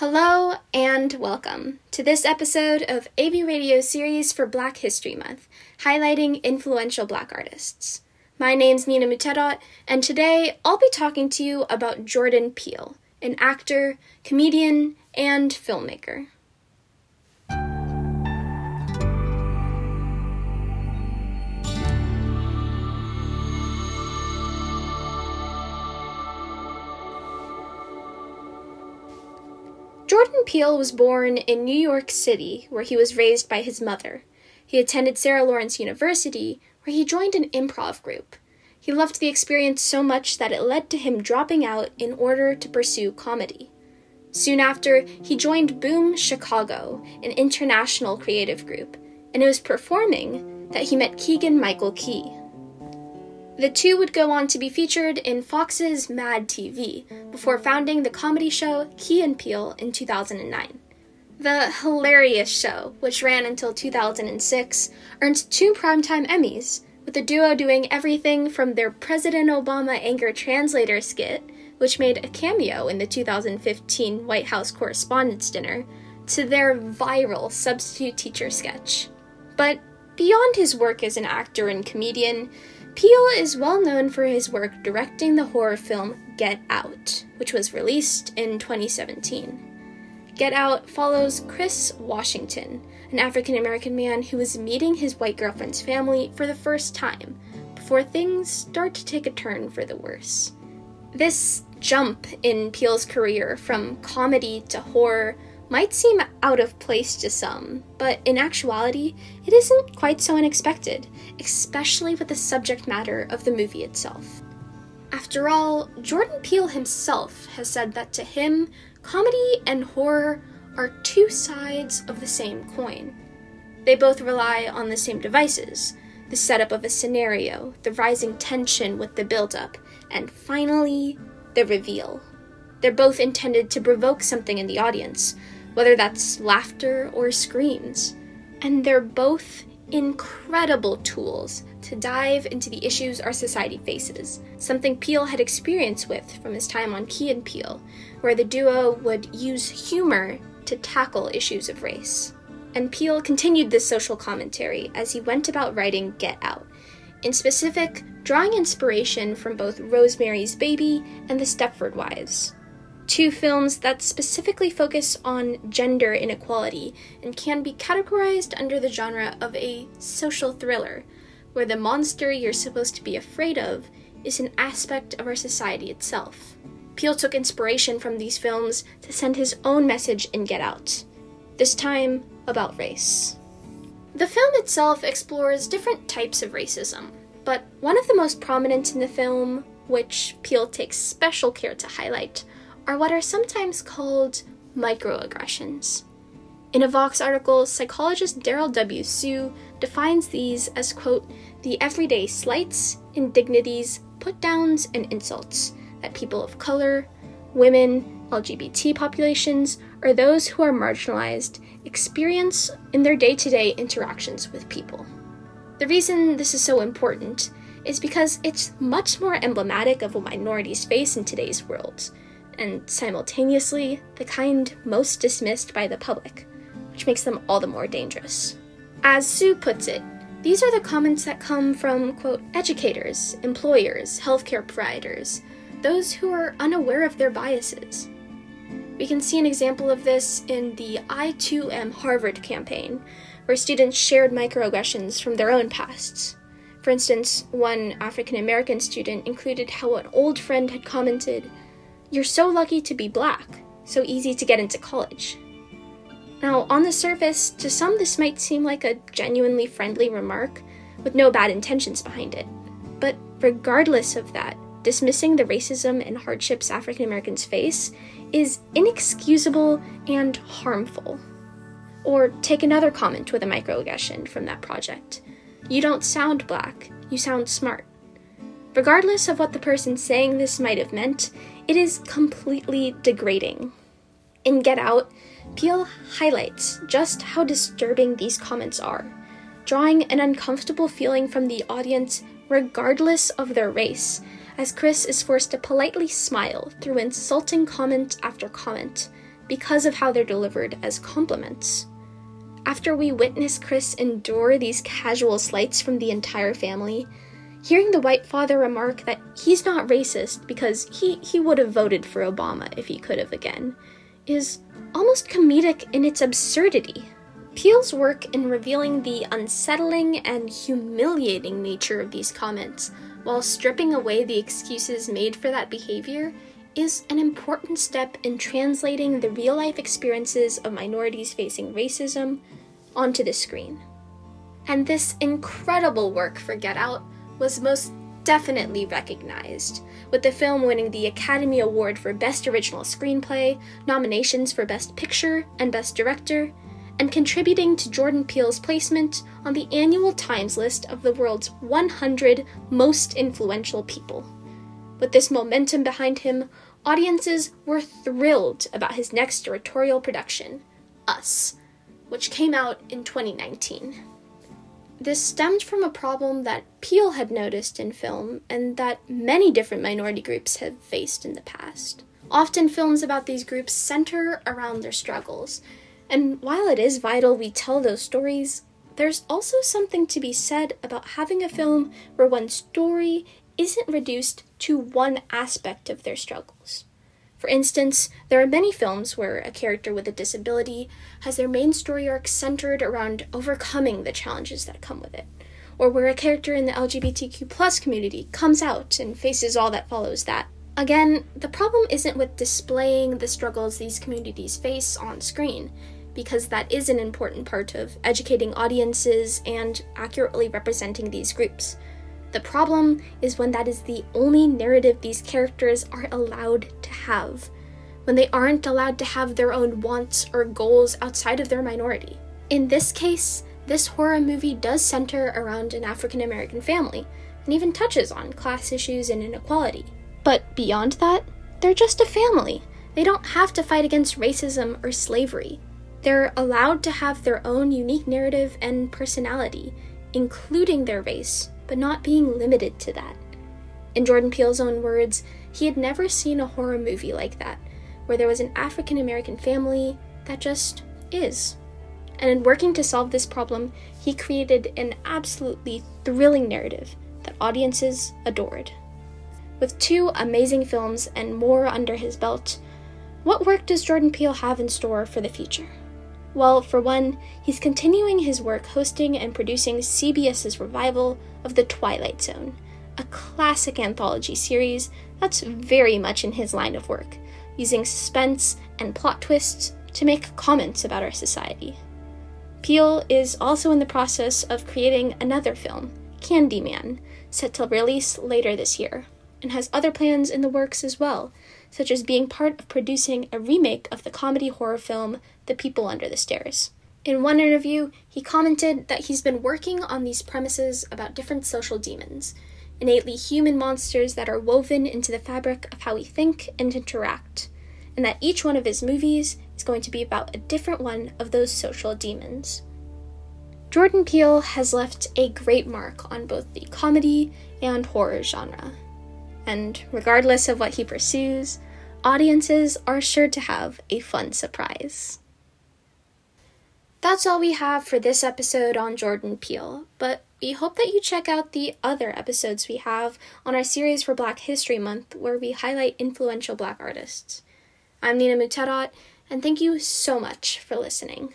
Hello and welcome to this episode of AV Radio series for Black History Month, highlighting influential black artists. My name's Nina Moothedath, and today I'll be talking to you about Jordan Peele, an actor, comedian, and filmmaker. Jordan Peele was born in New York City, where he was raised by his mother. He attended Sarah Lawrence University, where he joined an improv group. He loved the experience so much that it led to him dropping out in order to pursue comedy. Soon after, he joined Boom Chicago, an international creative group, and it was performing that he met Keegan Michael Key. The two would go on to be featured in Fox's Mad TV before founding the comedy show Key and Peele in 2009. The hilarious show, which ran until 2006, earned two Primetime Emmys, with the duo doing everything from their President Obama anger translator skit, which made a cameo in the 2015 White House Correspondents' Dinner, to their viral substitute teacher sketch. But beyond his work as an actor and comedian, Peele is well known for his work directing the horror film Get Out, which was released in 2017. Get Out follows Chris Washington, an African American man who is meeting his white girlfriend's family for the first time before things start to take a turn for the worse. This jump in Peele's career from comedy to horror might seem out of place to some, but in actuality, it isn't quite so unexpected, especially with the subject matter of the movie itself. After all, Jordan Peele himself has said that to him, comedy and horror are two sides of the same coin. They both rely on the same devices the setup of a scenario, the rising tension with the build-up, and finally, the reveal. They're both intended to provoke something in the audience, whether that's laughter or screams. And they're both incredible tools to dive into the issues our society faces, something Peele had experience with from his time on Key and Peele, where the duo would use humor to tackle issues of race. And Peele continued this social commentary as he went about writing Get Out, in specific, drawing inspiration from both Rosemary's Baby and The Stepford Wives, two films that specifically focus on gender inequality and can be categorized under the genre of a social thriller, where the monster you're supposed to be afraid of is an aspect of our society itself. Peele took inspiration from these films to send his own message in Get Out, this time about race. The film itself explores different types of racism, but one of the most prominent in the film, which Peele takes special care to highlight, are what are sometimes called microaggressions. In a Vox article, psychologist Derald W. Sue defines these as, quote, the everyday slights, indignities, put downs, and insults that people of color, women, LGBT populations, or those who are marginalized experience in their day to day interactions with people. The reason this is so important is because it's much more emblematic of what minorities face in today's world and simultaneously the kind most dismissed by the public, which makes them all the more dangerous. As Sue puts it, these are the comments that come from, quote, educators, employers, healthcare providers, those who are unaware of their biases. We can see an example of this in the I, Too, Am Harvard campaign, where students shared microaggressions from their own pasts. For instance, one African American student included how an old friend had commented, you're so lucky to be black, so easy to get into college. Now, on the surface, to some this might seem like a genuinely friendly remark with no bad intentions behind it. But regardless of that, dismissing the racism and hardships African Americans face is inexcusable and harmful. Or take another comment with a microaggression from that project. You don't sound black, you sound smart. Regardless of what the person saying this might have meant, it is completely degrading. In Get Out, Peele highlights just how disturbing these comments are, drawing an uncomfortable feeling from the audience regardless of their race, as Chris is forced to politely smile through insulting comment after comment, because of how they're delivered as compliments. After we witness Chris endure these casual slights from the entire family, hearing the white father remark that he's not racist because he, he would have voted for Obama if he could have again is almost comedic in its absurdity. Peele's work in revealing the unsettling and humiliating nature of these comments while stripping away the excuses made for that behavior is an important step in translating the real life experiences of minorities facing racism onto the screen. And this incredible work for Get Out was most definitely recognized, with the film winning the Academy Award for Best Original Screenplay, nominations for Best Picture and Best Director, and contributing to Jordan Peele's placement on the annual Times list of the world's 100 most influential people. With this momentum behind him, audiences were thrilled about his next directorial production, Us, which came out in 2019. This stemmed from a problem that Peele had noticed in film and that many different minority groups have faced in the past. Often, films about these groups center around their struggles, and while it is vital we tell those stories, there's also something to be said about having a film where one story isn't reduced to one aspect of their struggles. For instance, there are many films where a character with a disability has their main story arc centered around overcoming the challenges that come with it, or where a character in the LGBTQ community comes out and faces all that follows that. Again, the problem isn't with displaying the struggles these communities face on screen, because that is an important part of educating audiences and accurately representing these groups. The problem is when that is the only narrative these characters are allowed to have, when they aren't allowed to have their own wants or goals outside of their minority. In this case, this horror movie does center around an African American family, and even touches on class issues and inequality. But beyond that, they're just a family. They don't have to fight against racism or slavery. They're allowed to have their own unique narrative and personality, including their race, but not being limited to that. In Jordan Peele's own words, he had never seen a horror movie like that, where there was an African American family that just is. And in working to solve this problem, he created an absolutely thrilling narrative that audiences adored. With two amazing films and more under his belt, what work does Jordan Peele have in store for the future? Well, for one, he's continuing his work hosting and producing CBS's revival of The Twilight Zone, a classic anthology series that's very much in his line of work, using suspense and plot twists to make comments about our society. Peele is also in the process of creating another film, Candyman, set to release later this year, and has other plans in the works as well, such as being part of producing a remake of the comedy horror film The People Under the Stairs. In one interview, he commented that he's been working on these premises about different social demons, innately human monsters that are woven into the fabric of how we think and interact, and that each one of his movies is going to be about a different one of those social demons. Jordan Peele has left a great mark on both the comedy and horror genre and regardless of what he pursues, audiences are sure to have a fun surprise. That's all we have for this episode on Jordan Peele, but we hope that you check out the other episodes we have on our series for Black History Month, where we highlight influential Black artists. I'm Nina Moothedath, and thank you so much for listening.